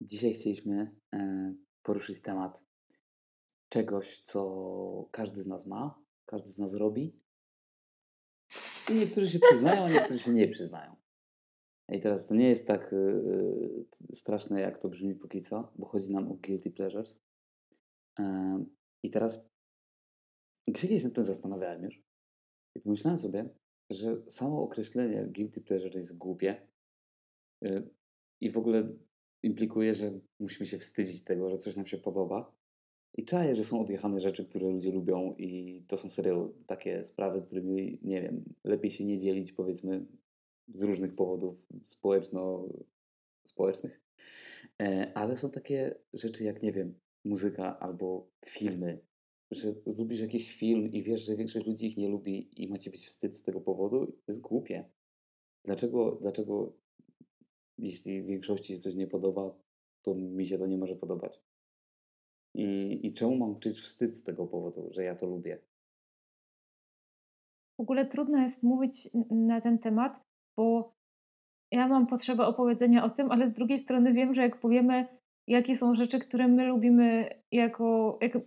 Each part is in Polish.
Dzisiaj chcieliśmy e, poruszyć temat czegoś, co każdy z nas ma, każdy z nas robi. I niektórzy się przyznają, a niektórzy się nie przyznają. I teraz to nie jest tak y, straszne, jak to brzmi póki co, bo chodzi nam o guilty pleasures. E, I teraz kiedyś się tym zastanawiałem już i pomyślałem sobie, że samo określenie guilty pleasure jest głupie. Y, I w ogóle implikuje, że musimy się wstydzić tego, że coś nam się podoba. I czaję, że są odjechane rzeczy, które ludzie lubią i to są serio takie sprawy, którymi, nie wiem, lepiej się nie dzielić, powiedzmy, z różnych powodów społeczno-społecznych. E, ale są takie rzeczy jak, nie wiem, muzyka albo filmy, że lubisz jakiś film i wiesz, że większość ludzi ich nie lubi i macie być wstyd z tego powodu, to jest głupie. Dlaczego, dlaczego jeśli większości się coś nie podoba, to mi się to nie może podobać. I, i czemu mam czuć wstyd z tego powodu, że ja to lubię? W ogóle trudno jest mówić na ten temat, bo ja mam potrzebę opowiedzenia o tym, ale z drugiej strony wiem, że jak powiemy, jakie są rzeczy, które my lubimy jako, jako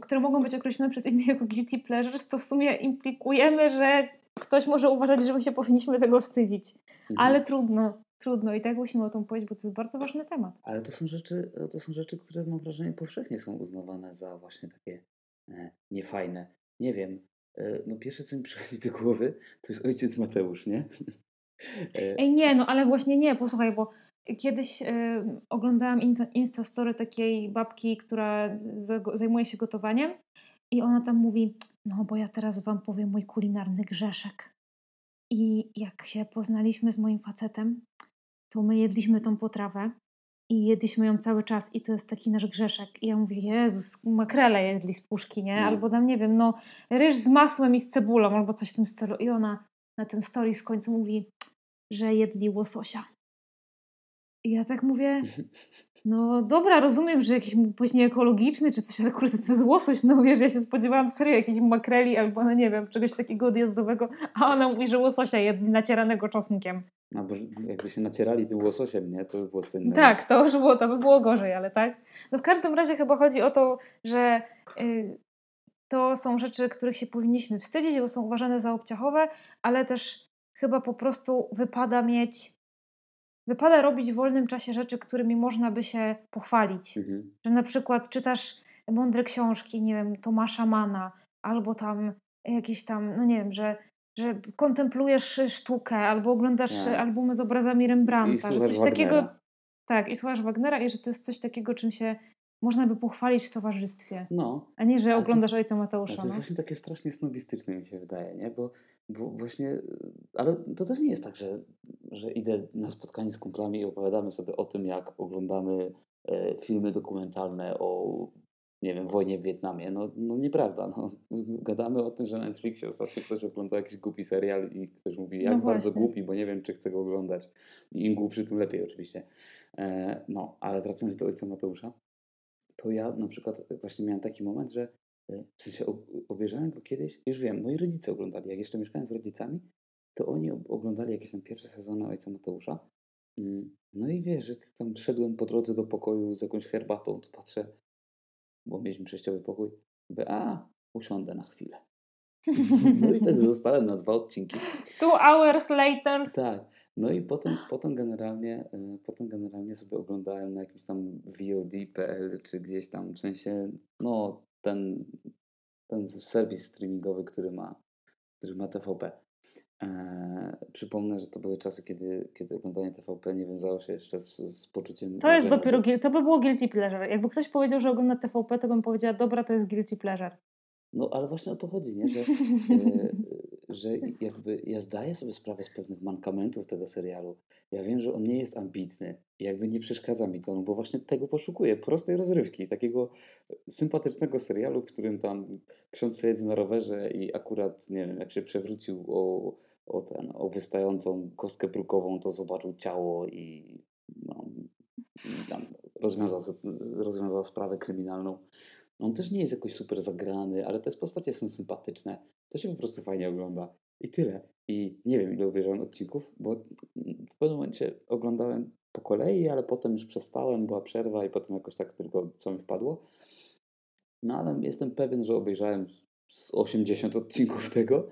które mogą być określone przez innych jako guilty pleasures, to w sumie implikujemy, że ktoś może uważać, że my się powinniśmy tego wstydzić. Mhm. Ale trudno trudno i tak musimy o tym powiedzieć, bo to jest bardzo ważny temat. Ale to są rzeczy, to są rzeczy które mam wrażenie powszechnie są uznawane za właśnie takie e, niefajne. Nie wiem, e, no pierwsze co mi przychodzi do głowy to jest ojciec Mateusz, nie? E, Ej nie, no ale właśnie nie, posłuchaj, bo kiedyś e, oglądałam Instastory takiej babki, która zajmuje się gotowaniem i ona tam mówi, no bo ja teraz wam powiem mój kulinarny grzeszek. I jak się poznaliśmy z moim facetem, to my jedliśmy tą potrawę i jedliśmy ją cały czas i to jest taki nasz grzeszek. I ja mówię, Jezus, makrele jedli z puszki, nie? No. Albo tam, nie wiem, no ryż z masłem i z cebulą, albo coś w tym stylu. I ona na tym story w końcu mówi, że jedli łososia. I ja tak mówię, no dobra, rozumiem, że jakiś mógł być nieekologiczny czy coś, ale kurde, to jest łosoś, no wiesz, ja się spodziewałam serio jakiejś makreli albo, no nie wiem, czegoś takiego odjazdowego, a ona mówi, że łososia jedli nacieranego czosnkiem. No bo jakby się nacierali tym łososiem, nie? To by było co innego. Tak, to już było, to by było gorzej, ale tak. No w każdym razie chyba chodzi o to, że y, to są rzeczy, których się powinniśmy wstydzić, bo są uważane za obciachowe, ale też chyba po prostu wypada mieć wypada robić w wolnym czasie rzeczy, którymi można by się pochwalić. Mhm. Że na przykład czytasz mądre książki, nie wiem, Tomasza Mana, albo tam jakieś tam, no nie wiem, że, że kontemplujesz sztukę, albo oglądasz tak. albumy z obrazami Rembrandta, że coś Wagnera. takiego. Tak, i słuchasz Wagnera, i że to jest coś takiego, czym się można by pochwalić w towarzystwie. No. A nie, że oglądasz to, Ojca Mateusza. To jest no? właśnie takie strasznie snobistyczne mi się wydaje, nie? Bo, bo właśnie, ale to też nie jest tak, że, że idę na spotkanie z kumplami i opowiadamy sobie o tym, jak oglądamy e, filmy dokumentalne o nie wiem, wojnie w Wietnamie. No, no nieprawda. No. Gadamy o tym, że na Netflixie ostatnio ktoś oglądał jakiś głupi serial i ktoś mówi, jak no bardzo głupi, bo nie wiem, czy chcę go oglądać. I im głupszy, tym lepiej oczywiście. E, no, ale wracając do Ojca Mateusza, to ja na przykład właśnie miałem taki moment, że e, w sensie obejrzałem go kiedyś, już wiem, moi rodzice oglądali, jak jeszcze mieszkałem z rodzicami, to oni oglądali jakieś tam pierwsze sezony Ojca Mateusza. Mm, no i wiesz, że tam szedłem po drodze do pokoju z jakąś herbatą, to patrzę, bo mieliśmy przejściowy pokój, mówię, a, usiądę na chwilę. No i tak zostałem na dwa odcinki. Two hours later. Tak. No i potem, potem, generalnie, y, potem generalnie sobie oglądałem na jakimś tam VOD.pl czy gdzieś tam, w sensie, no ten, ten serwis streamingowy, który ma, który ma TVP. Eee, przypomnę, że to były czasy, kiedy, kiedy oglądanie TVP nie wiązało się jeszcze z, z poczuciem... To jest dopiero, to by było guilty pleasure. Jakby ktoś powiedział, że ogląda TVP, to bym powiedziała, dobra, to jest guilty pleasure. No ale właśnie o to chodzi, nie? Że, e, że jakby ja zdaję sobie sprawę z pewnych mankamentów tego serialu. Ja wiem, że on nie jest ambitny jakby nie przeszkadza mi to, no bo właśnie tego poszukuję, prostej rozrywki, takiego sympatycznego serialu, w którym tam ksiądz jedzie na rowerze i akurat, nie wiem, jak się przewrócił o, o, ten, o wystającą kostkę brukową, to zobaczył ciało i no, tam rozwiązał, rozwiązał sprawę kryminalną. On też nie jest jakoś super zagrany, ale te postacie są sympatyczne. To się po prostu fajnie ogląda. I tyle. I nie wiem, ile obejrzałem odcinków, bo w pewnym momencie oglądałem po kolei, ale potem już przestałem, była przerwa i potem jakoś tak tylko co mi wpadło. No ale jestem pewien, że obejrzałem z 80 odcinków tego.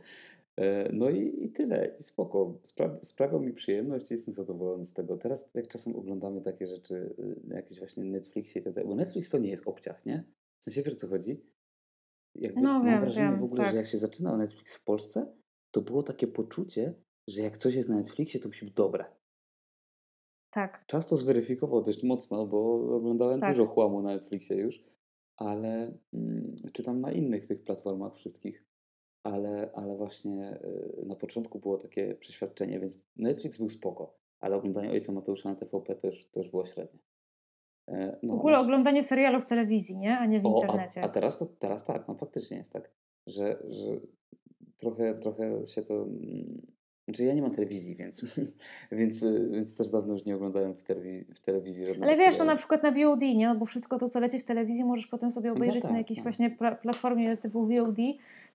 E, no i, i tyle, i spoko. Spra sprawiał mi przyjemność i jestem zadowolony z tego. Teraz jak czasem oglądamy takie rzeczy, y, jakieś właśnie Netflixie i tak dalej, bo Netflix to nie jest obciach, nie? W sensie wiesz, co chodzi? Jakby no mam wiem, wrażenie wiem, w ogóle, tak. że jak się zaczynał Netflix w Polsce, to było takie poczucie, że jak coś jest na Netflixie, to musi być dobre. Tak. Czas to zweryfikował dość mocno, bo oglądałem Tak. dużo chłamu na Netflixie już, ale mm, czy tam na innych tych platformach wszystkich, ale, ale właśnie y, na początku było takie przeświadczenie, więc Netflix był spoko, ale oglądanie Ojca Mateusza na TVP to już było średnie. E, W No, ogóle no. oglądanie serialu w telewizji, nie? A nie w O, a, internecie. a teraz to teraz tak, no faktycznie jest tak, że, że trochę, trochę się to. mm, Znaczy ja nie mam telewizji, więc, więc, więc też dawno już nie oglądałem w, telewi- w telewizji żadnego Ale wiesz, no serialu. na przykład na VOD, nie? No bo wszystko to, co leci w telewizji, możesz potem sobie No obejrzeć tak, na jakiejś no. właśnie pla- platformie typu VOD,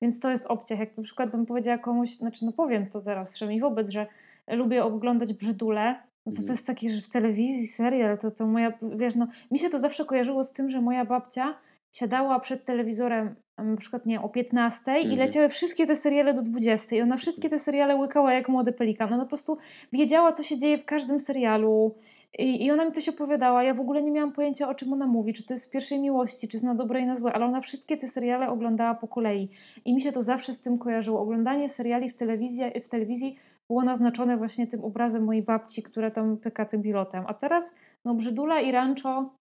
więc to jest obciach. Jak na przykład bym powiedziała komuś, znaczy no powiem to teraz przynajmniej wobec, że lubię oglądać brzydule, no to to Mhm. jest taki, że w telewizji serial, to, to moja, wiesz, no mi się to zawsze kojarzyło z tym, że moja babcia siadała przed telewizorem na przykład nie o 15 i Mhm. leciały wszystkie te seriale do 20 i ona wszystkie te seriale łykała jak młody pelikan. Ona po prostu wiedziała, co się dzieje w każdym serialu i, i ona mi coś opowiadała. Ja w ogóle nie miałam pojęcia, o czym ona mówi, czy to jest z pierwszej miłości, czy jest na dobre i na złe, ale ona wszystkie te seriale oglądała po kolei i mi się to zawsze z tym kojarzyło. Oglądanie seriali w telewizji, w telewizji było naznaczone właśnie tym obrazem mojej babci, która tam pyka tym pilotem. A teraz, no Brzydula i Rancho,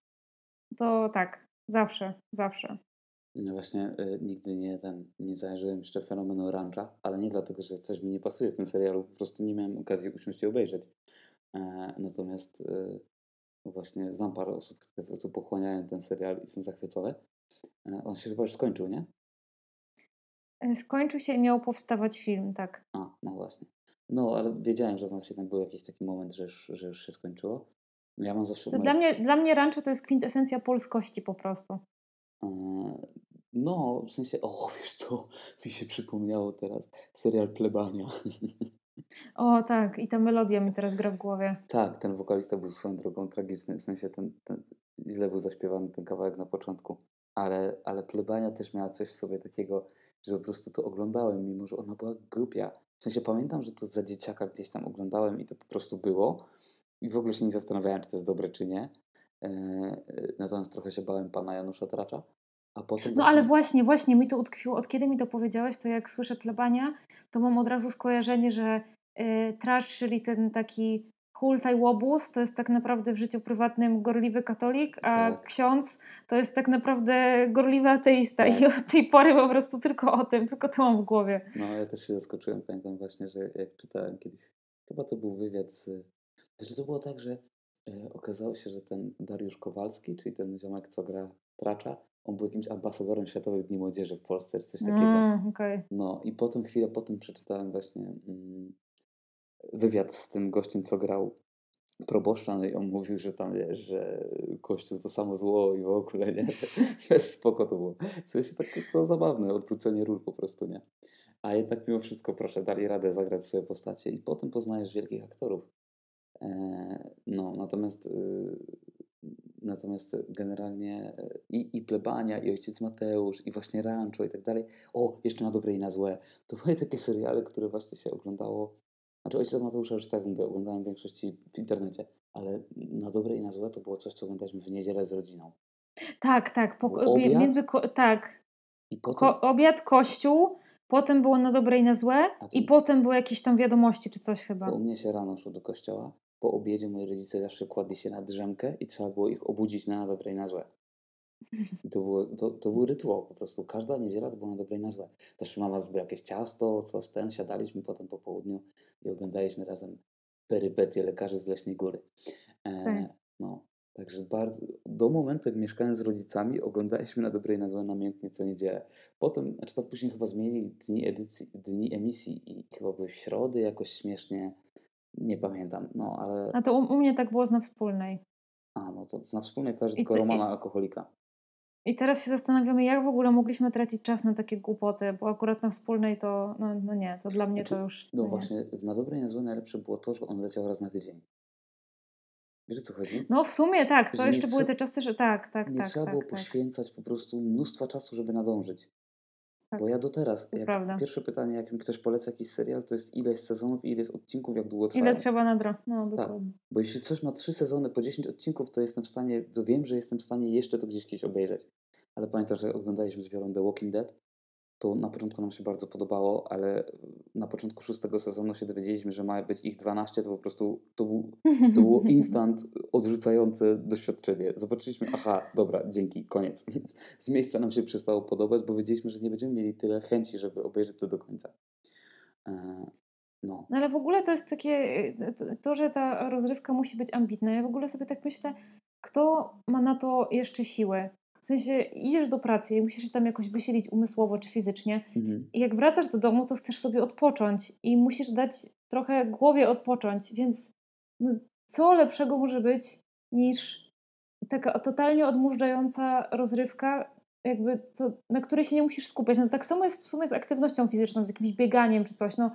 to tak, zawsze, zawsze. No właśnie y, nigdy nie, ten, nie zajarzyłem jeszcze fenomenu rancha, ale nie dlatego, że coś mi nie pasuje w tym serialu, po prostu nie miałem okazji usiąść i obejrzeć. E, natomiast y, właśnie znam parę osób, które po prostu pochłaniają ten serial i są zachwycone. E, on się chyba już skończył, nie? E, Skończył się i miał powstawać film, tak. A, no właśnie. No, ale wiedziałem, że właśnie tam był jakiś taki moment, że już, że już się skończyło. Ja mam zawsze To moje- dla mnie, dla mnie Rancho to jest kwintesencja polskości po prostu. E, No, w sensie, o wiesz co, mi się przypomniało teraz, serial Plebania. O tak, i ta melodia mi teraz gra w głowie. Tak, ten wokalista był swoją drogą tragiczny, w sensie ten, ten źle był zaśpiewany ten kawałek na początku, ale, ale Plebania też miała coś w sobie takiego, że po prostu to oglądałem, mimo że ona była głupia. W sensie pamiętam, że to za dzieciaka gdzieś tam oglądałem i to po prostu było i w ogóle się nie zastanawiałem, czy to jest dobre, czy nie. E, e, natomiast trochę się bałem pana Janusza Tracza, a potem No ale właśnie, właśnie mi to utkwiło. Od kiedy mi to powiedziałeś, to jak słyszę plebania, to mam od razu skojarzenie, że y, trash, czyli ten taki hultaj łobuz, to jest tak naprawdę w życiu prywatnym gorliwy katolik, a Tak. ksiądz to jest tak naprawdę gorliwy ateista. Tak. I od tej pory po prostu tylko o tym, tylko to mam w głowie. No, ja też się zaskoczyłem. Pamiętam właśnie, że jak czytałem kiedyś, chyba to był wywiad z. Znaczy, to było tak, że e, okazało się, że ten Dariusz Kowalski, czyli ten ziomek, co gra Tracza, on był jakimś ambasadorem Światowych Dni Młodzieży w Polsce, czy coś takiego. Mm, okej. No, i potem, chwilę potem przeczytałem właśnie mm, wywiad z tym gościem, co grał proboszcza, no i on mówił, że tam wiesz, że kościół to samo zło i w ogóle, nie? Spoko to było. W sensie tak, to zabawne, odwrócenie ról po prostu, nie? A jednak mimo wszystko, proszę, dali radę zagrać swoje postacie i potem poznajesz wielkich aktorów. E, no, natomiast y, natomiast generalnie y, i, i Plebania, i Ojciec Mateusz, i właśnie Rancho i tak dalej. O, jeszcze na dobre i na złe. To były takie seriale, które właśnie się oglądało. Znaczy Ojciec Mateusza już tak mówię, oglądałem w większości w internecie, ale na dobre i na złe to było coś, co oglądaliśmy w niedzielę z rodziną. Tak, tak. Po, obiad? między, tak. Potem, Ko- obiad, kościół, potem było na dobre i na złe i potem były jakieś tam wiadomości czy coś chyba. to u mnie się rano szło do kościoła. Po obiedzie moi rodzice zawsze kładli się na drzemkę i trzeba było ich obudzić na, na dobre i na złe. I to, było, to, to był rytuał po prostu. Każda niedziela to było na dobre i na złe. Też mama zrobiła jakieś ciasto, coś ten. Siadaliśmy potem po południu i oglądaliśmy razem perypetie lekarzy z Leśnej Góry. E, Tak. no, także bardzo, do momentu, jak mieszkałem z rodzicami, oglądaliśmy na dobre i na złe namiętnie co niedzielę. Potem, znaczy to później chyba zmienili dni, edycji, dni emisji i chyba były w środy jakoś śmiesznie. Nie pamiętam, no ale. A to u, u mnie tak było z na wspólnej. A, no to na wspólnej kojarzy tylko Romana Alkoholika. I teraz się zastanawiamy, jak w ogóle mogliśmy tracić czas na takie głupoty, bo akurat na wspólnej to, no, no nie, to dla mnie Znaczy, to już... No nie. właśnie, na dobre i na złe najlepsze było to, że on leciał raz na tydzień. Wiesz o co chodzi? No w sumie tak, to Że nie jeszcze były te czasy, że tak, tak, Nie tak, trzeba tak, było tak. poświęcać po prostu mnóstwa czasu, żeby nadążyć. Tak, Bo ja do teraz, pierwsze pytanie, jak mi ktoś poleca jakiś serial, to jest ile jest sezonów i ile jest odcinków, jak długo trwają. Ile trzeba na dro... No, Tak, bo jeśli coś ma trzy sezony po 10 odcinków, to jestem w stanie, to wiem, że jestem w stanie jeszcze to gdzieś kiedyś obejrzeć. Ale pamiętam, że oglądaliśmy z Wiolą The Walking Dead, to na początku nam się bardzo podobało, ale na początku szóstego sezonu się dowiedzieliśmy, że ma być ich 12, to po prostu to, był, to było instant odrzucające doświadczenie. Zobaczyliśmy, aha, dobra, dzięki, koniec. Z miejsca nam się przestało podobać, bo wiedzieliśmy, że nie będziemy mieli tyle chęci, żeby obejrzeć to do końca. E, No, No ale w ogóle to jest takie, to, że ta rozrywka musi być ambitna. Ja w ogóle sobie tak myślę, kto ma na to jeszcze siłę? W sensie idziesz do pracy i musisz się tam jakoś wysilić umysłowo czy fizycznie. mhm. I jak wracasz do domu, to chcesz sobie odpocząć i musisz dać trochę głowie odpocząć, więc no, co lepszego może być niż taka totalnie odmurzająca rozrywka, jakby co, na której się nie musisz skupiać. No, tak samo jest w sumie z aktywnością fizyczną, z jakimś bieganiem czy coś. No,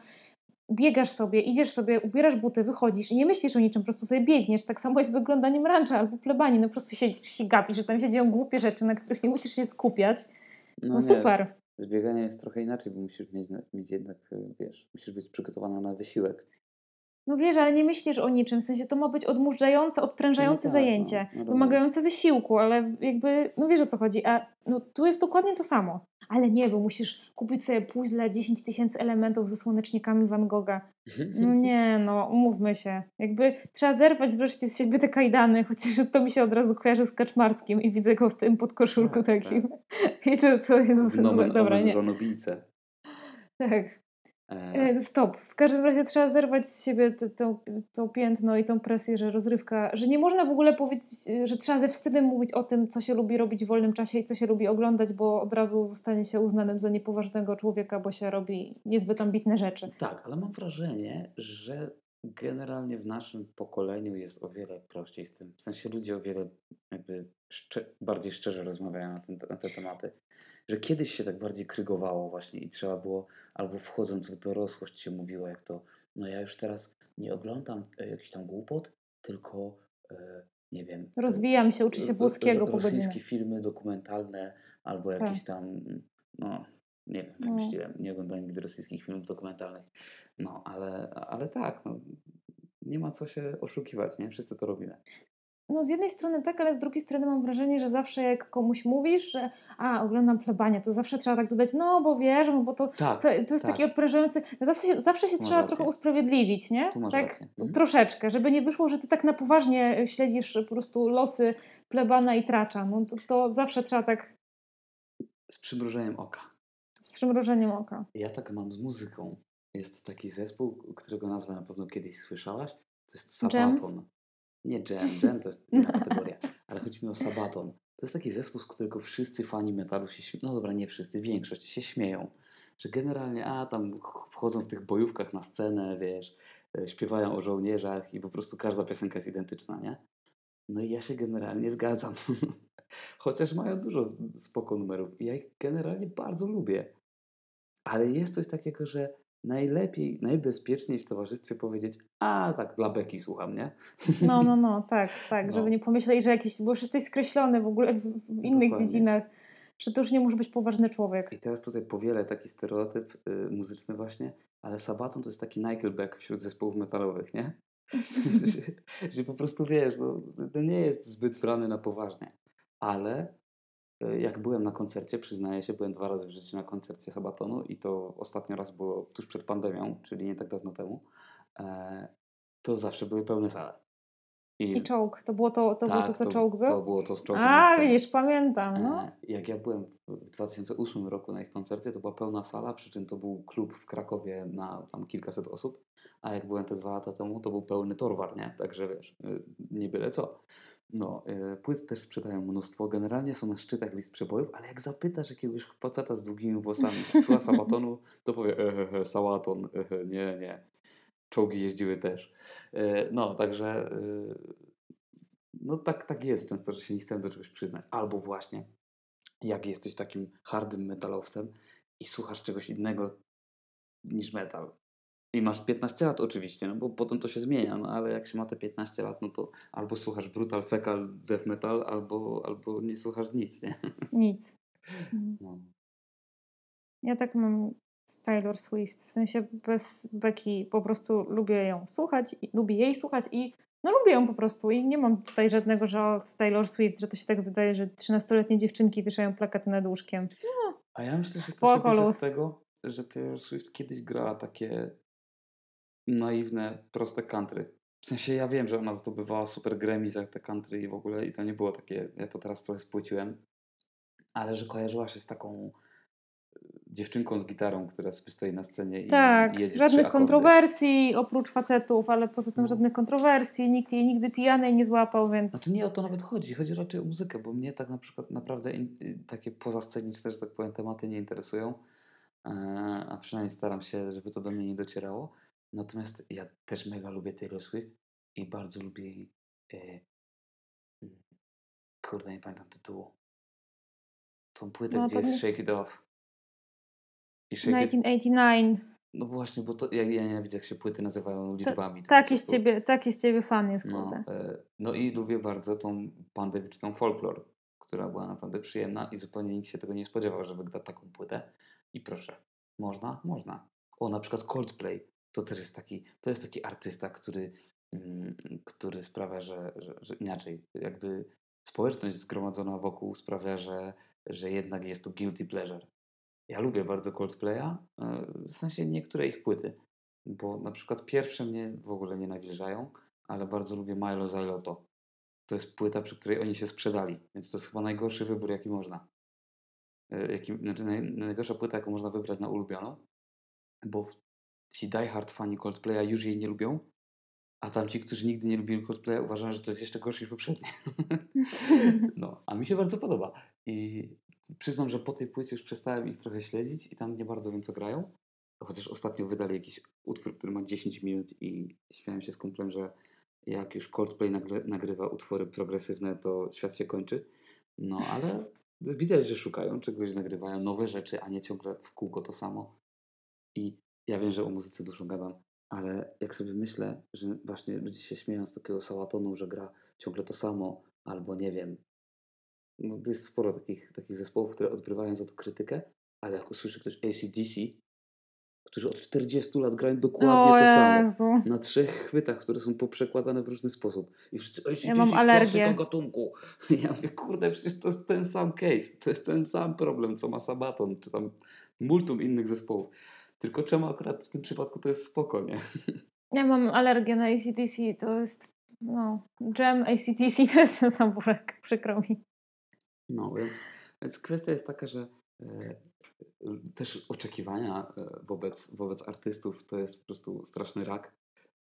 biegasz sobie, idziesz sobie, ubierasz buty, wychodzisz i nie myślisz o niczym, po prostu sobie biegniesz. Tak samo jest z oglądaniem rancza albo plebanii. No po prostu siedzisz się gapisz, że tam się dzieją głupie rzeczy, na których nie musisz się skupiać. No, nie, super. Z bieganiem jest trochę inaczej, bo musisz mieć, mieć jednak, wiesz, musisz być przygotowana na wysiłek. No wiesz, ale nie myślisz o niczym, w sensie to ma być odmurzające, odprężające No tak, no, zajęcie, no rozumiem. wymagające wysiłku, ale jakby, no wiesz o co chodzi, a no tu jest dokładnie to samo. Ale nie, bo musisz kupić sobie puzzle 10 tysięcy elementów ze słonecznikami Van Gogha. No nie, no umówmy się. Jakby trzeba zerwać wreszcie z siebie te kajdany, chociaż to mi się od razu kojarzy z Kaczmarskim i widzę go w tym podkoszulku Tak, takim. I to, to jest nomen Dobra, nie. żonobijce. Tak. E, E, Stop. W każdym razie trzeba zerwać z siebie to, to, to piętno i tą presję, że rozrywka, że nie można w ogóle powiedzieć, że trzeba ze wstydem mówić o tym, co się lubi robić w wolnym czasie i co się lubi oglądać, bo od razu zostanie się uznanym za niepoważnego człowieka, bo się robi niezbyt ambitne rzeczy. tak, ale mam wrażenie, że generalnie w naszym pokoleniu jest o wiele prościej z tym. W sensie ludzie o wiele jakby szcze bardziej szczerze rozmawiają na, ten, na te tematy. Że kiedyś się tak bardziej krygowało właśnie i trzeba było, albo wchodząc w dorosłość się mówiło jak to, no ja już teraz nie oglądam e, jakichś tam głupot, tylko e, nie wiem. e, Rozwijam się, uczy się włoskiego po. Rosyjskie filmy dokumentalne albo Tak. jakieś tam, no nie wiem, No. wymyśliłem, nie oglądałem nigdy rosyjskich filmów dokumentalnych. No, ale, ale tak, no, nie ma co się oszukiwać, nie? Wszyscy to robimy. No z jednej strony tak, ale z drugiej strony mam wrażenie, że zawsze jak komuś mówisz, że a, oglądam plebanie, to zawsze trzeba tak dodać, no bo wiesz, no bo to, Tak, to jest tak. taki odprężający, no zawsze, się- zawsze się trzeba rację. trochę usprawiedliwić, nie? Tak rację. Mhm. troszeczkę, żeby nie wyszło, że ty tak na poważnie śledzisz po prostu losy plebana i tracza, no to, to zawsze trzeba tak Z przymrużeniem oka. z przymrużeniem oka. Ja tak mam z muzyką. Jest taki zespół, którego nazwę na pewno kiedyś słyszałaś. To jest Jam? Nie Jam, Jam to jest inna kategoria, ale chodzi mi o Sabaton. To jest taki zespół, z którego wszyscy fani metalu się śmieją. No dobra, nie wszyscy, większość się śmieją. Że generalnie, a tam ch- wchodzą w tych bojówkach na scenę, wiesz, e, śpiewają o żołnierzach i po prostu każda piosenka jest identyczna, nie? No i ja się generalnie zgadzam. Chociaż mają dużo spoko numerów i ja ich generalnie bardzo lubię. Ale jest coś takiego, że najlepiej, najbezpieczniej w towarzystwie powiedzieć, a tak, dla beki słucham, nie? No, no, no, tak, tak, No. żeby nie pomyśleli, że jakiś, bo już jesteś skreślony w ogóle w, w innych Dokładnie. dziedzinach, że to już nie może być poważny człowiek. I teraz tutaj powielę taki stereotyp y, muzyczny właśnie, ale Sabaton to jest taki Nickelback wśród zespołów metalowych, nie? że, że po prostu wiesz, no, to nie jest zbyt brany na poważnie. Ale jak byłem na koncercie, przyznaję się, byłem dwa razy w życiu na koncercie Sabatonu i to ostatnio raz było tuż przed pandemią, czyli nie tak dawno temu, e, to zawsze były pełne sale. I czołg, to było to, to, było to tak, co czołg był? To było to z czołgiem A, widzisz, pamiętam, no. E, Jak ja byłem w 2008 roku na ich koncercie, to była pełna sala, przy czym to był klub w Krakowie na tam kilkaset osób, a jak byłem te dwa lata temu, to był pełny torwar, nie? Także wiesz, y, nie byle co. No, y, płyt też sprzedają mnóstwo, generalnie są na szczytach list przebojów, ale jak zapytasz jakiegoś faceta z długimi włosami, słucha Sabatonu, to powie, ehehe, Sabaton, ehe, nie, nie. Czołgi jeździły też. E, No, także y, no tak, tak jest często, że się nie chcemy do czegoś przyznać. Albo właśnie, jak jesteś takim hardym metalowcem i słuchasz czegoś innego niż metal. I masz 15 lat oczywiście, no bo potem to się zmienia, no ale jak się ma te 15 lat, no to albo słuchasz brutal fecal death metal, albo, albo nie słuchasz nic, nie? Nic. No. Ja tak mam z Taylor Swift, w sensie bez beki, po prostu lubię ją słuchać, i, lubię jej słuchać i no lubię ją po prostu i nie mam tutaj żadnego, że z Taylor Swift, że to się tak wydaje, że 13-letnie dziewczynki wieszają plakaty nad łóżkiem. No, A ja myślę, że to się z tego, że Taylor Swift kiedyś grała takie naiwne, proste country. W sensie ja wiem, że ona zdobywała super Grammy za te country i w ogóle i to nie było takie, ja to teraz trochę spłyciłem, ale że kojarzyła się z taką e, dziewczynką z gitarą, która sobie stoi na scenie i tak, jedzie żadnych kontrowersji oprócz facetów, ale poza tym no. żadnych kontrowersji, nikt jej nigdy pijanej nie złapał, więc... Znaczy nie o to nawet chodzi, chodzi raczej o muzykę, bo mnie tak na przykład naprawdę in, y, takie pozasceniczne, że tak powiem, tematy nie interesują, e, a przynajmniej staram się, żeby to do mnie nie docierało. Natomiast ja też mega lubię Taylor Swift i bardzo lubię jej. E, mm, kurde, nie pamiętam tytułu. Tą płytę, no, gdzie jest nie... Shake It Off. I Shake 1989. It... No właśnie, bo to ja, ja nie widzę, jak się płyty nazywają liczbami. taki, z ciebie, taki z ciebie fan jest, no, kurde. No, e, no i lubię bardzo tą tą folklor, która była naprawdę przyjemna i zupełnie nikt się tego nie spodziewał, że wygra taką płytę. I proszę, można? Można. O, na przykład Coldplay to też jest taki, to jest taki artysta, który, mm, który sprawia, że, że, że inaczej, jakby społeczność zgromadzona wokół sprawia, że, że jednak jest to guilty pleasure. Ja lubię bardzo Coldplaya, e, w sensie niektóre ich płyty, bo na przykład pierwsze mnie w ogóle nie nawilżają, ale bardzo lubię Milo Zailoto. To jest płyta, przy której oni się sprzedali, więc to jest chyba najgorszy wybór, jaki można. E, jaki, znaczy naj, najgorsza płyta, jaką można wybrać na ulubioną, bo ci diehard fani Coldplaya już jej nie lubią, a tamci, którzy nigdy nie lubili Coldplaya uważają, że to jest jeszcze gorsze niż poprzednie. no, a mi się bardzo podoba. I przyznam, że po tej płycie już przestałem ich trochę śledzić i tam nie bardzo wiem, co grają. Chociaż ostatnio wydali jakiś utwór, który ma 10 minut i śmiałem się z kumplem, że jak już Coldplay nagry nagrywa utwory progresywne, to świat się kończy. No, ale widać, że szukają czegoś, nagrywają nowe rzeczy, a nie ciągle w kółko to samo. I ja wiem, że o muzyce dużo gadam, ale jak sobie myślę, że właśnie ludzie się śmieją z takiego sałatonu, że gra ciągle to samo, albo nie wiem. No, to jest sporo takich, takich zespołów, które odgrywają za to krytykę, ale jak usłyszy ktoś ACDC, którzy od 40 lat grają dokładnie o to samo. Na trzech chwytach, które są poprzekładane w różny sposób. I wszyscy, ACDC, ja mam alergię. gatunku. Ja mówię, kurde, przecież to jest ten sam case. To jest ten sam problem, co ma Sabaton, czy tam multum innych zespołów. Tylko czemu akurat w tym przypadku to jest spoko, nie? Ja mam alergię na ACDC, to jest no, jam ACDC to jest ten sam burek, przykro mi. No, więc, więc kwestia jest taka, że e, też oczekiwania e, wobec, wobec artystów to jest po prostu straszny rak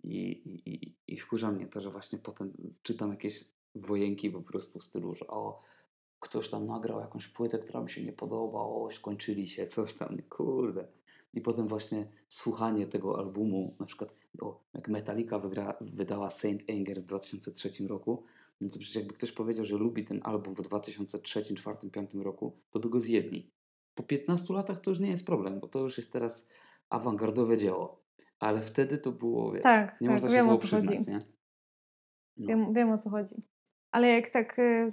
i, i, i wkurza mnie to, że właśnie potem czytam jakieś wojenki po prostu w stylu, że o, ktoś tam nagrał jakąś płytę, która mi się nie podoba, o, skończyli się, coś tam, kurde. I potem właśnie słuchanie tego albumu, na przykład o, jak Metallica wygra, wydała Saint Anger w 2003 roku, więc przecież jakby ktoś powiedział, że lubi ten album w 2003, 2004, 2005 roku, to by go zjedli. Po 15 latach to już nie jest problem, bo to już jest teraz awangardowe dzieło. Ale wtedy to było, wiesz, tak, nie tak, można się było przyznać, chodzi. nie? No. Wiem, wiem o co chodzi. Ale jak tak y,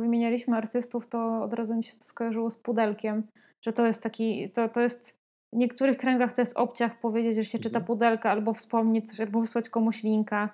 wymienialiśmy artystów, to od razu mi się to skojarzyło z pudelkiem, że to jest taki, to, to jest w niektórych kręgach to jest obciach powiedzieć, że się czyta mhm. pudelka albo wspomnieć coś, albo wysłać komuś linka.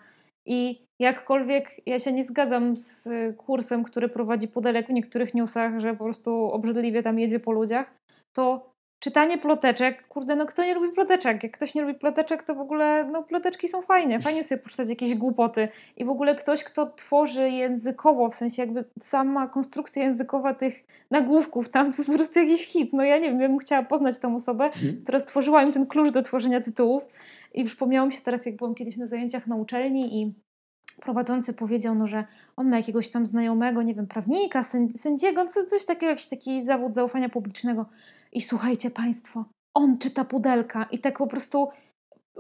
I jakkolwiek ja się nie zgadzam z kursem, który prowadzi pudelek w niektórych newsach, że po prostu obrzydliwie tam jedzie po ludziach, to czytanie ploteczek, kurde, no kto nie lubi ploteczek? Jak ktoś nie lubi ploteczek, to w ogóle, no ploteczki są fajne, fajnie sobie poczytać jakieś głupoty. I w ogóle ktoś, kto tworzy językowo, w sensie jakby sama konstrukcja językowa tych nagłówków tam, to jest po prostu jakiś hit, no ja nie wiem, ja bym chciała poznać tą osobę, mhm. która stworzyła im ten klucz do tworzenia tytułów. I przypomniało mi się teraz, jak byłam kiedyś na zajęciach na uczelni i prowadzący powiedział, no, że on ma jakiegoś tam znajomego, nie wiem, prawnika, sędziego, coś takiego, jakiś taki zawód zaufania publicznego i słuchajcie Państwo, on czyta pudelka i tak po prostu